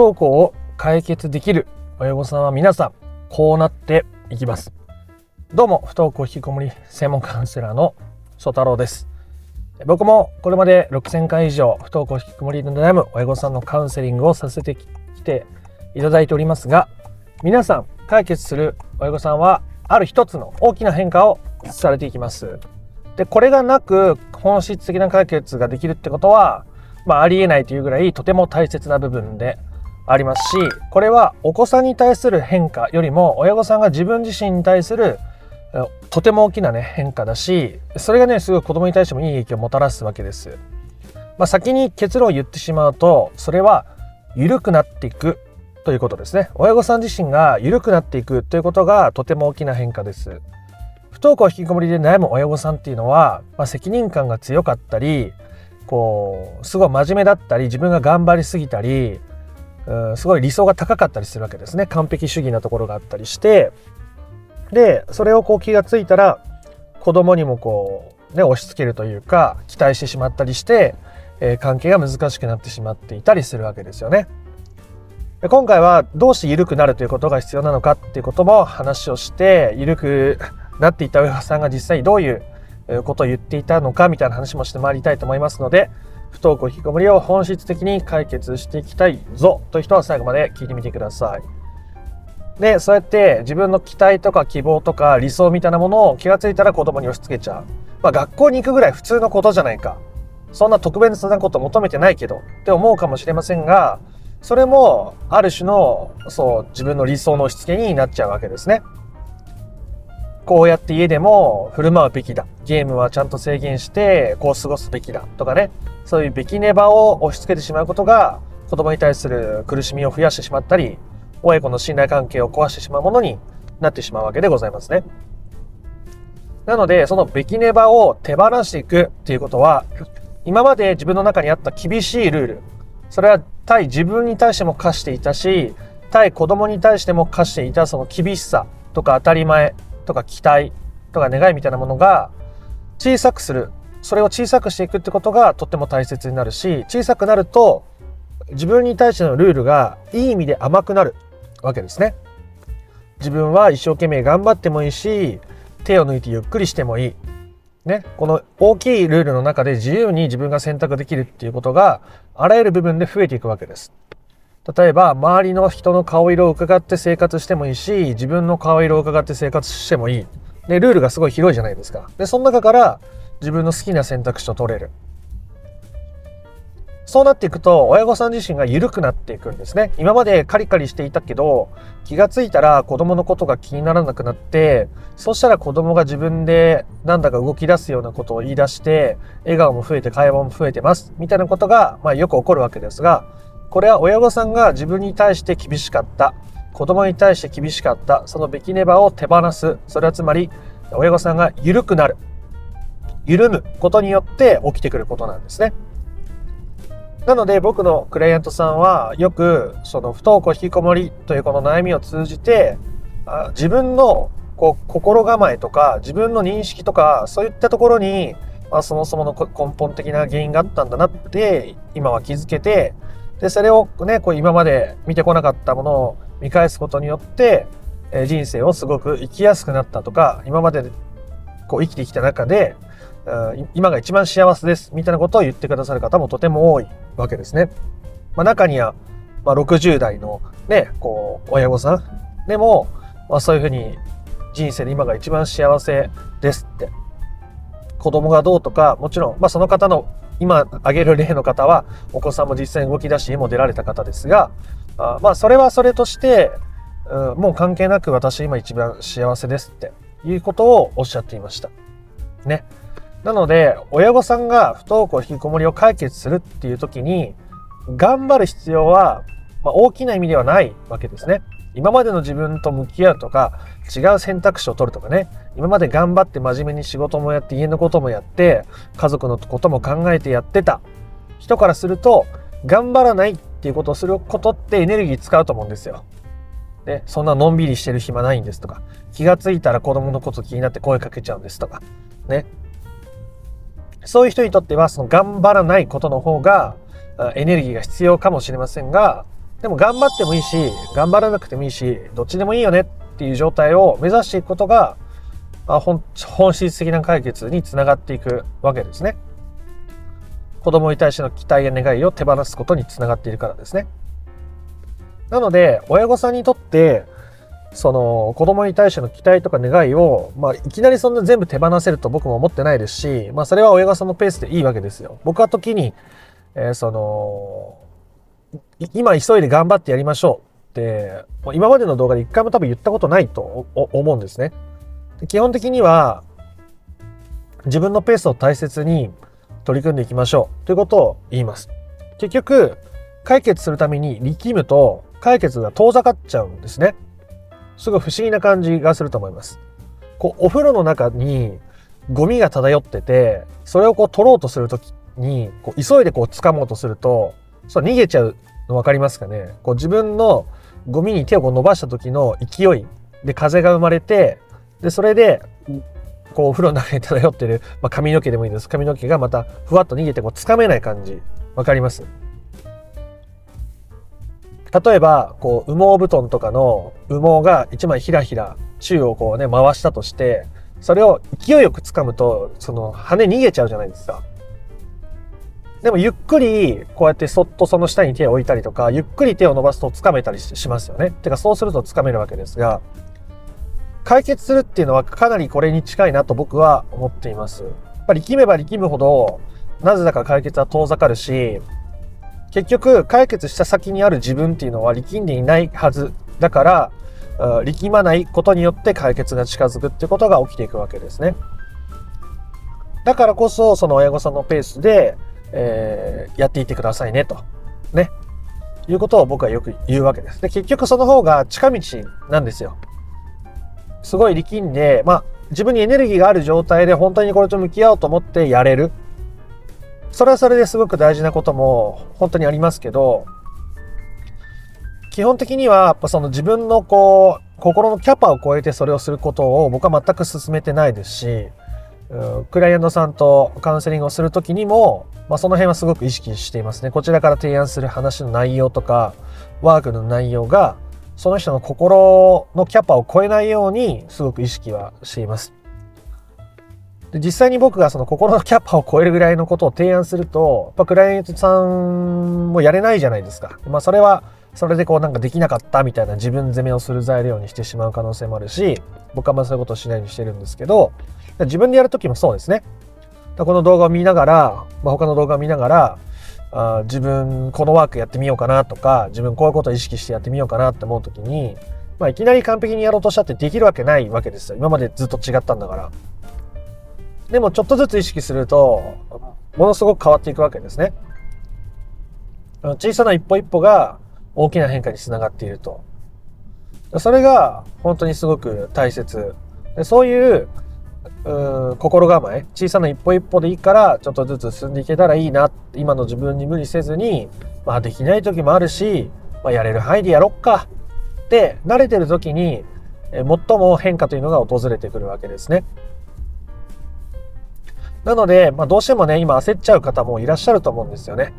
登校を解決できる親御さんは皆さんこうなっていきます。どうも不登校引きこもり専門カウンセラーの曽太郎です。僕もこれまで6000回以上不登校引きこもりで悩む親御さんのカウンセリングをさせてきていただいておりますが皆さん解決する親御さんはある一つの大きな変化をされていきます。でこれがなく本質的な解決ができるってことはまあ、ありえないというぐらいとても大切な部分でありますしこれはお子さんに対する変化よりも親御さんが自分自身に対するとても大きなね変化だしそれがねすごい子供に対してもいい影響をもたらすわけです。まあ、先に結論を言ってしまうとそれは緩くなっていくということですね。親御さん自身が緩くなっていくということがとても大きな変化です。不登校引きこもりで悩む親御さんっていうのは、まあ、責任感が強かったりこうすごい真面目だったり自分が頑張りすぎたりうんすごい理想が高かったりするわけですね完璧主義なところがあったりしてでそれをこう気が付いたら子供にもこうね押し付けるというか期待してしまったりして、えー、関係が難しくなってしまっていたりするわけですよね。で今回はどうして緩くなるということが必要なのかっていうことも話をして緩くなっていた親御さんが実際どういうことを言っていたのかみたいな話もしてまいりたいと思いますので不登校引きこもりを本質的に解決していきたいぞという人は最後まで聞いてみてください。でそうやって自分の期待とか希望とか理想みたいなものを気が付いたら子供に押し付けちゃう。まあ学校に行くぐらい普通のことじゃないか。そんな特別なこと求めてないけどって思うかもしれませんがそれもある種のそう自分の理想の押し付けになっちゃうわけですね。こうやって家でも振る舞うべきだ。ゲームはちゃんと制限して、こう過ごすべきだ。とかね。そういうべきねばを押し付けてしまうことが、子供に対する苦しみを増やしてしまったり、親子の信頼関係を壊してしまうものになってしまうわけでございますね。なので、そのべきねばを手放していくっていうことは、今まで自分の中にあった厳しいルール、それは対自分に対しても課していたし、対子供に対しても課していたその厳しさとか当たり前とか期待とか願いみたいなものが小さくするそれを小さくしていくってことがとっても大切になるし小さくなると自分に対してのルールがいい意味で甘くなるわけですね。自分は一生懸命頑張ってもいいし手を抜いてゆっくりしてもいい。ね、この大きいルールの中で自由に自分が選択できるっていうことがあらゆる部分で増えていくわけです。例えば周りの人の顔色を伺って生活してもいいし自分の顔色を伺って生活してもいい。でルールがすごい広いじゃないですか。でその中から自分の好きな選択肢を取れる。そうなっていくと親御さん自身が緩くなっていくんですね。今までカリカリしていたけど気がついたら子供のことが気にならなくなってそしたら子供が自分でなんだか動き出すようなことを言い出して笑顔も増えて会話も増えてます。みたいなことが、まあ、よく起こるわけですがこれは親御さんが自分に対して厳しかった。子供に対して厳しかった。そのべきねばを手放す。それはつまり親御さんが緩くなる。緩むことによって起きてくることなんですね。なので僕のクライアントさんはよくその不登校引きこもりというこの悩みを通じて自分のこう心構えとか自分の認識とかそういったところに、まあ、そもそもの根本的な原因があったんだなって今は気づけてで、それをね、こう今まで見てこなかったものを見返すことによって、え人生をすごく生きやすくなったとか、今までこう生きてきた中で、今が一番幸せですみたいなことを言ってくださる方もとても多いわけですね。まあ、中には、まあ、60代のね、こう、親御さんでも、まあ、そういうふうに人生で今が一番幸せですって。子供がどうとか、もちろん、まあ、その方の今挙げる例の方はお子さんも実際に動き出し家も出られた方ですがあまあそれはそれとして、うん、もう関係なく私今一番幸せですっていうことをおっしゃっていました。ね。なので親御さんが不登校引きこもりを解決するっていう時に頑張る必要は、まあ、大きな意味ではないわけですね。今までの自分と向き合うとか違う選択肢を取るとかね。今まで頑張って真面目に仕事もやって家のこともやって家族のことも考えてやってた。人からすると頑張らないっていうことをすることってエネルギー使うと思うんですよ。でそんなのんびりしてる暇ないんですとか気がついたら子供のこと気になって声かけちゃうんですとかね。そういう人にとってはその頑張らないことの方がエネルギーが必要かもしれませんがでも頑張ってもいいし、頑張らなくてもいいし、どっちでもいいよねっていう状態を目指していくことが、まあ、本質的な解決につながっていくわけですね。子供に対しての期待や願いを手放すことにつながっているからですね。なので、親御さんにとって、その子供に対しての期待とか願いを、まあ、いきなりそんな全部手放せると僕も思ってないですし、まあ、それは親御さんのペースでいいわけですよ。僕は時に、えー、その、今急いで頑張ってやりましょうって、もう今までの動画で一回も多分言ったことないと思うんですね。基本的には、自分のペースを大切に取り組んでいきましょうということを言います。結局、解決するために力むと解決が遠ざかっちゃうんですね。すごい不思議な感じがすると思います。こう、お風呂の中にゴミが漂ってて、それをこう取ろうとするときに、こう急いでこう掴もうとすると、そう逃げちゃうの分かりますかね？こう自分のゴミに手をこう伸ばした時の勢いで風が生まれて、で、それで、こうお風呂の中に漂ってる、まあ、髪の毛でもいいです。髪の毛がまたふわっと逃げてこう掴めない感じ。わかります？例えば、こう、羽毛布団とかの羽毛が一枚ひらひら宙をこうね、回したとして、それを勢いよく掴むと、その羽逃げちゃうじゃないですか。でもゆっくりこうやってそっとその下に手を置いたりとか、ゆっくり手を伸ばすと掴めたりしますよね。てかそうすると掴めるわけですが、解決するっていうのはかなりこれに近いなと僕は思っています。やっぱり力めば力むほど、なぜだか解決は遠ざかるし、結局解決した先にある自分っていうのは力んでいないはずだから力まないことによって解決が近づくってことが起きていくわけですねだからこそその親御さんのペースで、えー、やっていってくださいねと。ね。いうことを僕はよく言うわけです。で結局その方が近道なんですよ。すごい力んでまあ自分にエネルギーがある状態で本当にこれと向き合おうと思ってやれる。それはそれですごく大事なことも本当にありますけど、基本的にはやっぱその自分のこう、心のキャパを超えてそれをすることを僕は全く進めてないですし、クライアントさんとカウンセリングをするときにも、まあ、その辺はすごく意識していますね。こちらから提案する話の内容とか、ワークの内容が、その人の心のキャパを超えないようにすごく意識はしています。で実際に僕がその心のキャパを超えるぐらいのことを提案すると、やっぱクライアントさんもやれないじゃないですか。まあそれは、それでこうなんかできなかったみたいな自分責めをする材料にしてしまう可能性もあるし、僕はまあそういうことをしないようにしてるんですけど、自分でやるときもそうですね。この動画を見ながら、まあ、他の動画を見ながら、あ自分このワークやってみようかなとか、自分こういうことを意識してやってみようかなって思うときに、まあいきなり完璧にやろうとしたってできるわけないわけですよ。今までずっと違ったんだから。でもちょっとずつ意識すると、ものすごく変わっていくわけですね。小さな一歩一歩が大きな変化につながっていると。それが本当にすごく大切。そういう心構え、小さな一歩一歩でいいから、ちょっとずつ進んでいけたらいいな。今の自分に無理せずに、まあできない時もあるし、まあ、やれる範囲でやろっか。って慣れてる時に、最も変化というのが訪れてくるわけですね。なので、まあ、どうしてもね、今焦っちゃう方もいらっしゃると思うんですよね。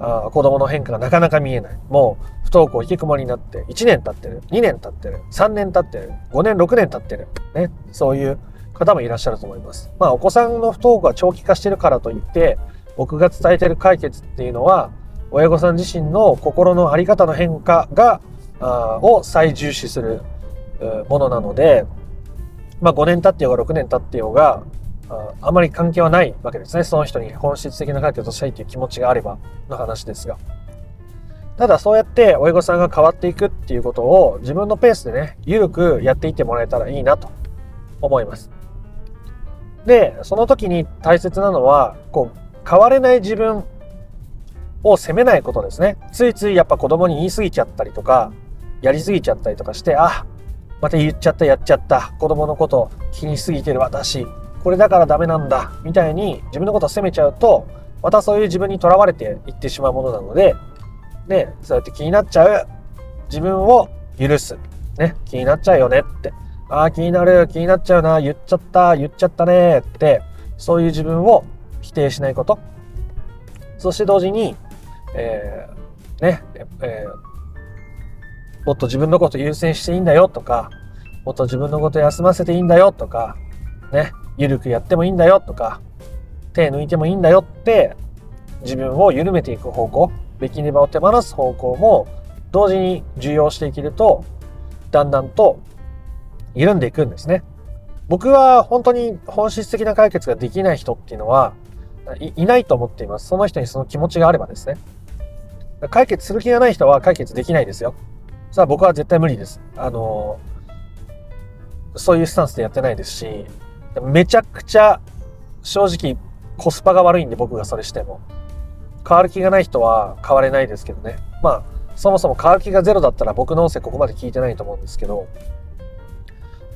あ子供の変化がなかなか見えない。もう不登校引きこもりになって1年経ってる、2年経ってる、3年経ってる、5年、6年経ってる。ね。そういう方もいらっしゃると思います。まあお子さんの不登校が長期化してるからといって、僕が伝えてる解決っていうのは、親御さん自身の心の在り方の変化が、を最重視するものなので、まあ5年経ってようが6年経ってようが、あまり関係はないわけですね。その人に本質的な解決をしたいという気持ちがあればの話ですが。ただそうやって親御さんが変わっていくっていうことを自分のペースでね、ゆるくやっていってもらえたらいいなと思います。で、その時に大切なのは、こう、変われない自分を責めないことですね。ついついやっぱ子供に言い過ぎちゃったりとか、やりすぎちゃったりとかして、あ、また言っちゃった、やっちゃった。子供のこと気にしすぎてる私。これだからダメなんだみたいに自分のことを責めちゃうとまたそういう自分にとらわれていってしまうものなのでねそうやって気になっちゃう自分を許すね気になっちゃうよねってああ気になる気になっちゃうな言っちゃった言っちゃったねってそういう自分を否定しないこと。そして同時に、えー、ね、えー、もっと自分のこと優先していいんだよとか、もっと自分のこと休ませていいんだよとか、ね、ゆるくやってもいいんだよとか、手抜いてもいいんだよって自分を緩めていく方向、べきネバを手放す方向も同時に重要していけると、だんだんと緩んでいくんですね。僕は本当に本質的な解決ができない人っていうのはいないと思っています。その人にその気持ちがあればですね。解決する気がない人は解決できないですよ。さあ僕は絶対無理です。あのそういうスタンスでやってないですし、めちゃくちゃ正直コスパが悪いんで僕がそれしても。変わる気がない人は変われないですけどね。まあ、そもそも変わる気がゼロだったら僕の音声ここまで聞いてないと思うんですけど、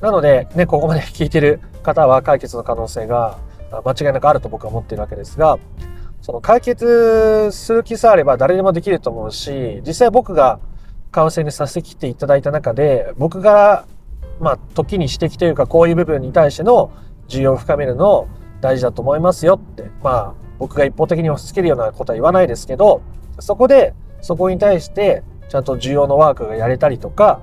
なので、ね、ここまで 聞いてる方は解決の可能性が間違いなくあると僕は思っているわけですが、その解決する気さえあれば誰でもできると思うし、実際僕がカウンセリングさせてきていただいた中で、僕が、まあ、時に指摘というか、こういう部分に対しての需要を深めるの大事だと思いますよって、まあ、僕が一方的に押し付けるようなことは言わないですけど、そこで、そこに対して、ちゃんと需要のワークがやれたりとか、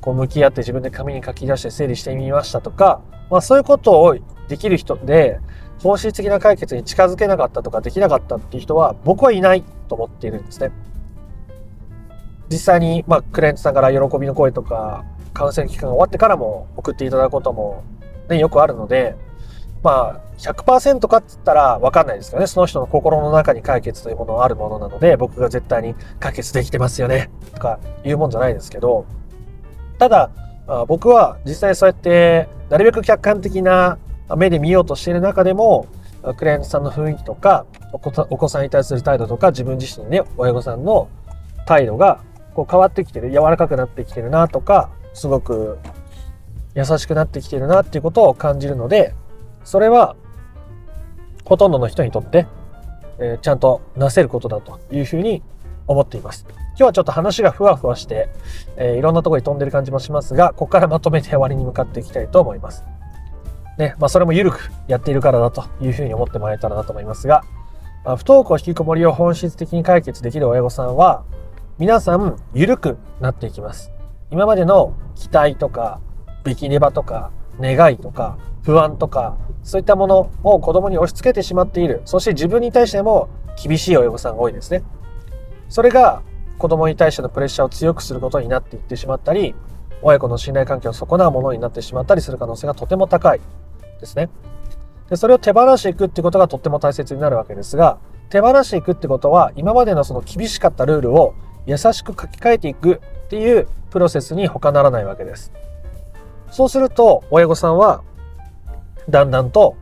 こう向き合って自分で紙に書き出して整理してみましたとか、まあそういうことをできる人で、本質的な解決に近づけなかったとかできなかったっていう人は僕はいないと思っているんですね。実際に、まあ、クレイントさんから喜びの声とか、カウンセリング期間が終わってからも送っていただくことも、ね、よくあるので、まあ、100%かって言ったら分かんないですけどね。その人の心の中に解決というものはあるものなので、僕が絶対に解決できてますよね。とかいうもんじゃないですけど、ただ、僕は実際そうやって、なるべく客観的な目で見ようとしている中でも、クライアントさんの雰囲気とか、お子さんに対する態度とか、自分自身ね、親御さんの態度がこう変わってきてる、柔らかくなってきてるなとか、すごく優しくなってきてるなっていうことを感じるので、それはほとんどの人にとって、えー、ちゃんとなせることだというふうに思っています。今日はちょっと話がふわふわして、えー、いろんなところに飛んでる感じもしますが、ここからまとめて終わりに向かっていきたいと思います。ね、まあそれも緩くやっているからだというふうに思ってもらえたらなと思いますが、まあ、不登校引きこもりを本質的に解決できる親御さんは、皆さん緩くなっていきます。今までの期待とか、べきねばとか、願いとか、不安とか、そういったものを子供に押し付けてしまっている。そして自分に対しても厳しい親御さんが多いですね。それが子供に対してのプレッシャーを強くすることになっていってしまったり、親子の信頼関係を損なうものになってしまったりする可能性がとても高いですね。で、それを手放していくってことがとっても大切になるわけですが、手放していくってことは、今までのその厳しかったルールを優しく書き換えていくっていうプロセスに他ならないわけです。そうすると、親御さんは、だんだんと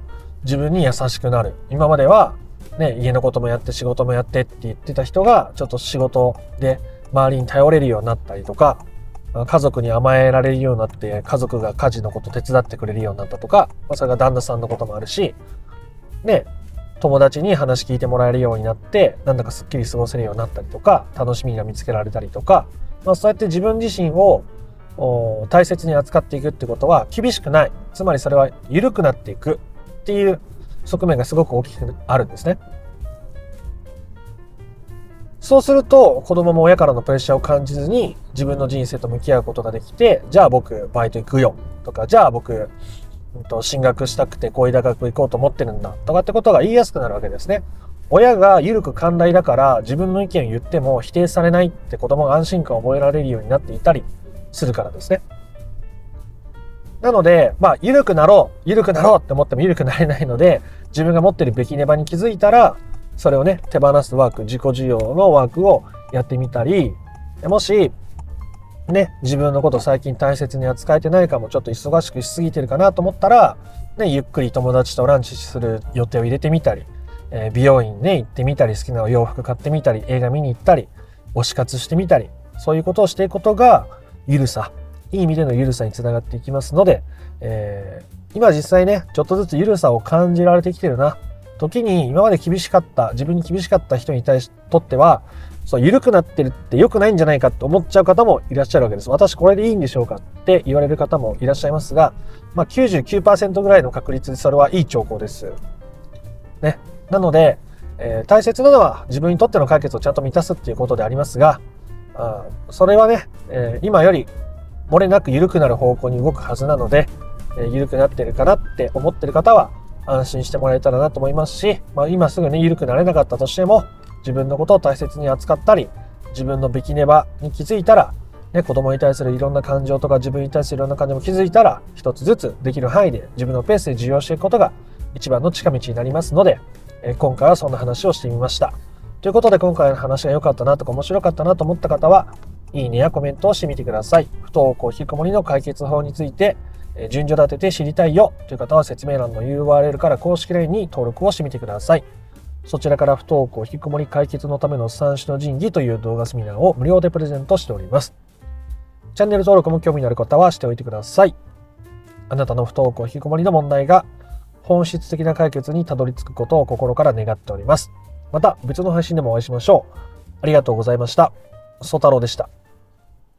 自分に優しくなる。今までは、ね、家のこともやって仕事もやってって言ってた人が、ちょっと仕事で周りに頼れるようになったりとか、家族に甘えられるようになって、家族が家事のこと手伝ってくれるようになったとか、それが旦那さんのこともあるし、ね、友達に話聞いてもらえるようになって、なんだかすっきり過ごせるようになったりとか、楽しみが見つけられたりとか、まあ、そうやって自分自身を大切に扱っていくってことは厳しくない。つまりそれは緩くなっていくっていう側面がすごく大きくあるんですね。そうすると子供も親からのプレッシャーを感じずに自分の人生と向き合うことができて、じゃあ僕バイト行くよとか、じゃあ僕、進学したくてこういう大学行こうと思ってるんだとかってことが言いやすくなるわけですね。親が緩く寛大だから自分の意見を言っても否定されないって子供が安心感を覚えられるようになっていたりするからですね。なので、まあ、緩くなろう、緩くなろうって思っても緩くなれないので、自分が持ってるべきネバに気づいたら、それをね、手放すワーク、自己需要のワークをやってみたり、もし、ね、自分のこと最近大切に扱えてないかも、ちょっと忙しくしすぎてるかなと思ったら、ね、ゆっくり友達とランチする予定を入れてみたり、えー、美容院ね、行ってみたり、好きなお洋服買ってみたり、映画見に行ったり、推し活してみたり、そういうことをしていくことが、ゆるさ、いい意味でのゆるさにつながっていきますので、えー、今実際ね、ちょっとずつゆるさを感じられてきてるな。時に今まで厳しかった、自分に厳しかった人に対しとっては、そう、緩くなってるって良くないんじゃないかって思っちゃう方もいらっしゃるわけです。私これでいいんでしょうかって言われる方もいらっしゃいますが、まあ99%ぐらいの確率でそれはいい兆候です。ね。なので、えー、大切なのは自分にとっての解決をちゃんと満たすっていうことでありますが、あそれはね、えー、今より漏れなく緩くなる方向に動くはずなので、え、緩くなってるかなって思ってる方は安心してもらえたらなと思いますし、まあ、今すぐね緩くなれなかったとしても自分のことを大切に扱ったり自分のべきねばに気づいたら、ね、子供に対するいろんな感情とか自分に対するいろんな感情も気づいたら一つずつできる範囲で自分のペースで受容していくことが一番の近道になりますので、え、今回はそんな話をしてみました。ということで今回の話が良かったなとか面白かったなと思った方は、いいねやコメントをしてみてください。不登校引きこもりの解決法について、順序立てて知りたいよという方は説明欄の URL から公式 LINE に登録をしてみてください。そちらから不登校引きこもり解決のための三種の神器という動画セミナーを無料でプレゼントしております。チャンネル登録も興味のある方はしておいてください。あなたの不登校引きこもりの問題が本質的な解決にたどり着くことを心から願っております。また別の配信でもお会いしましょう。ありがとうございました。ソ太郎でした。